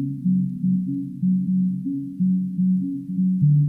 Thank you.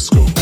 disco.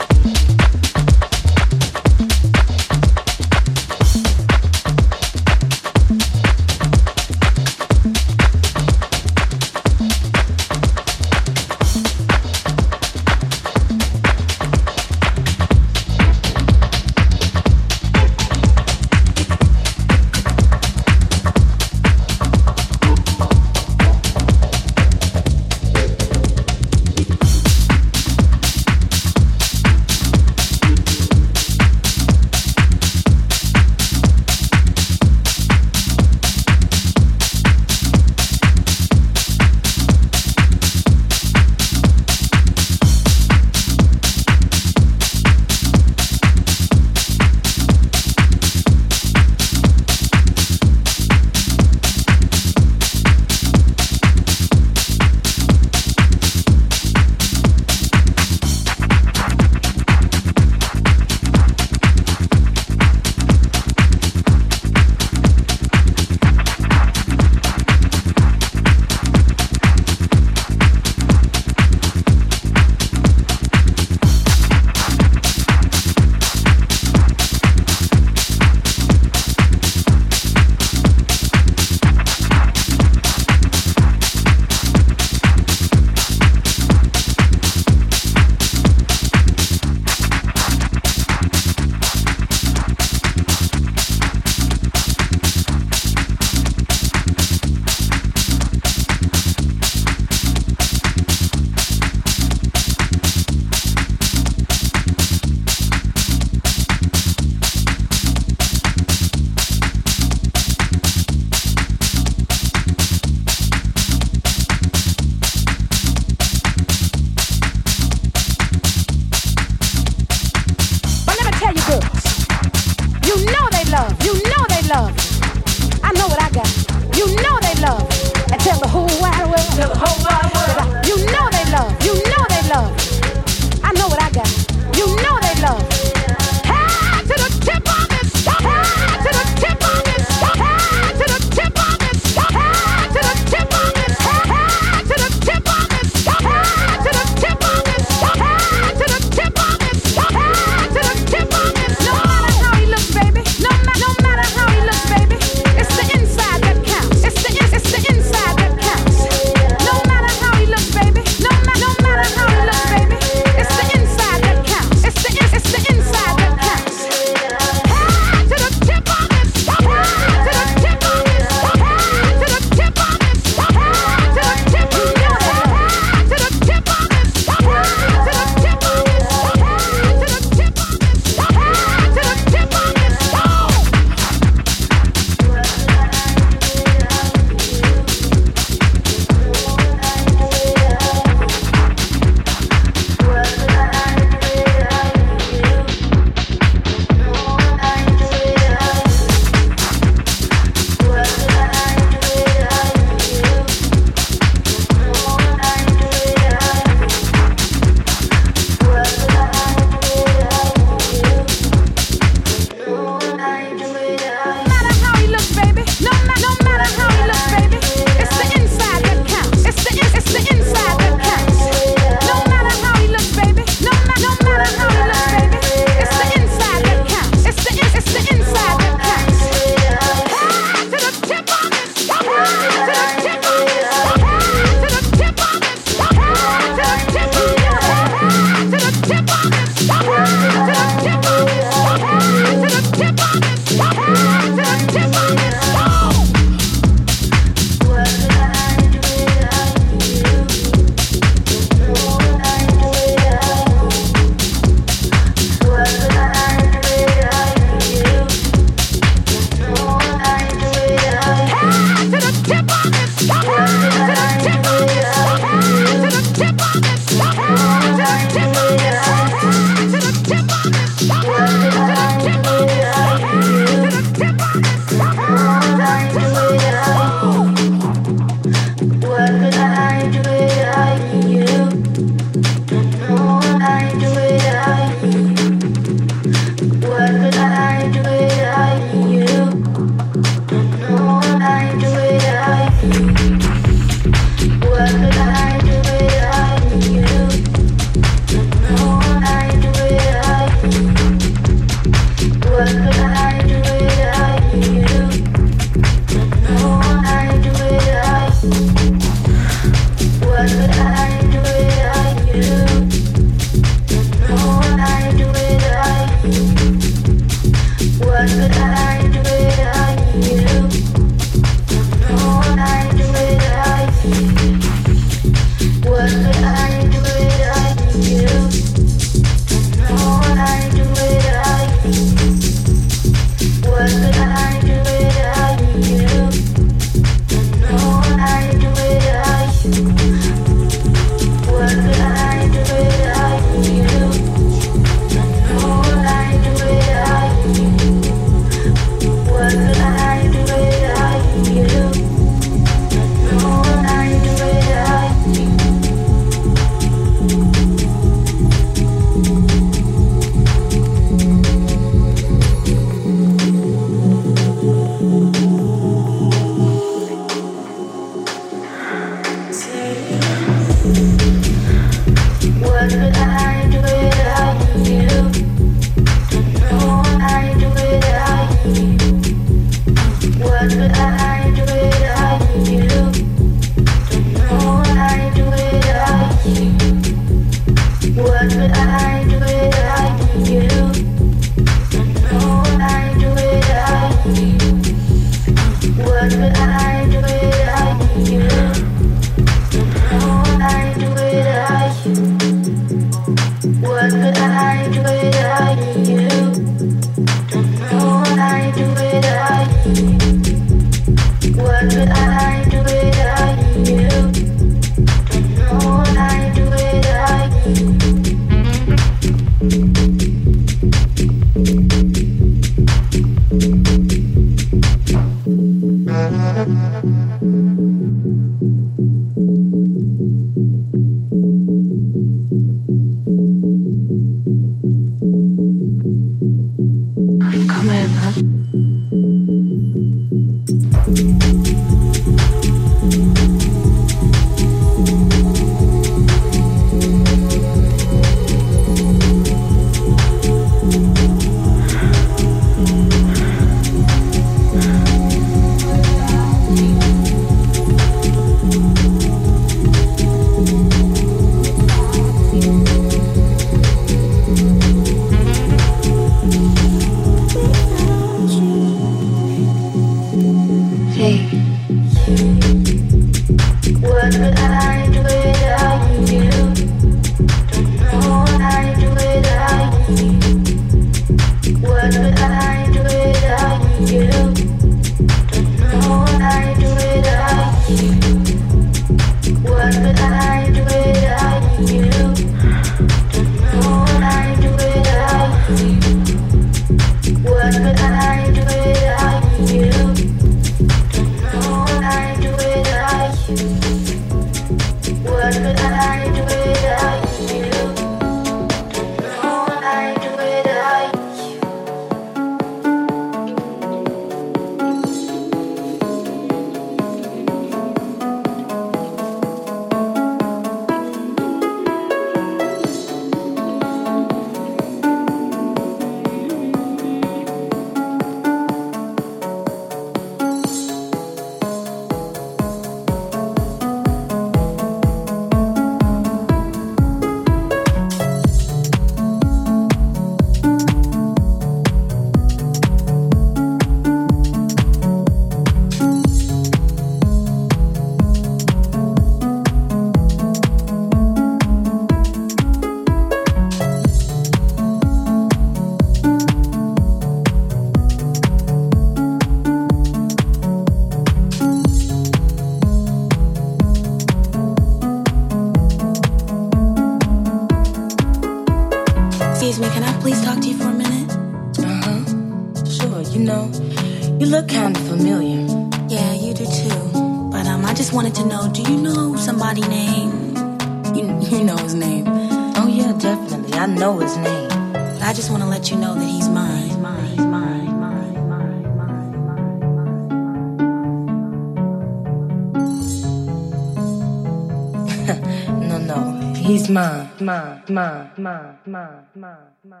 ma, ma, ma, ma, ma, ma.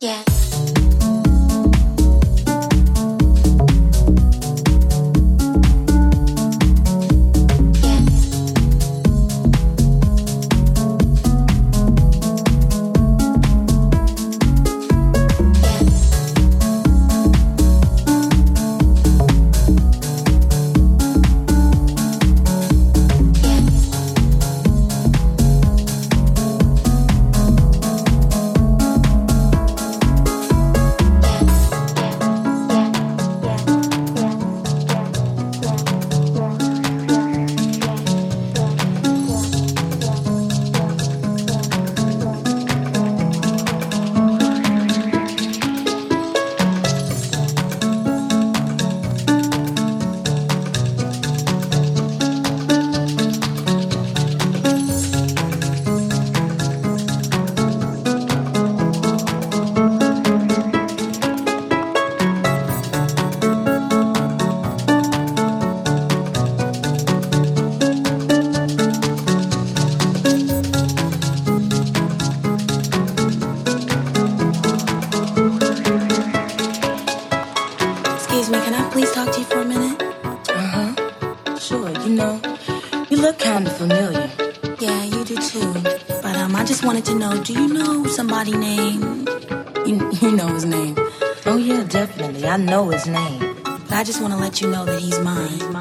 Yeah. his name. I just want to let you know that he's mine.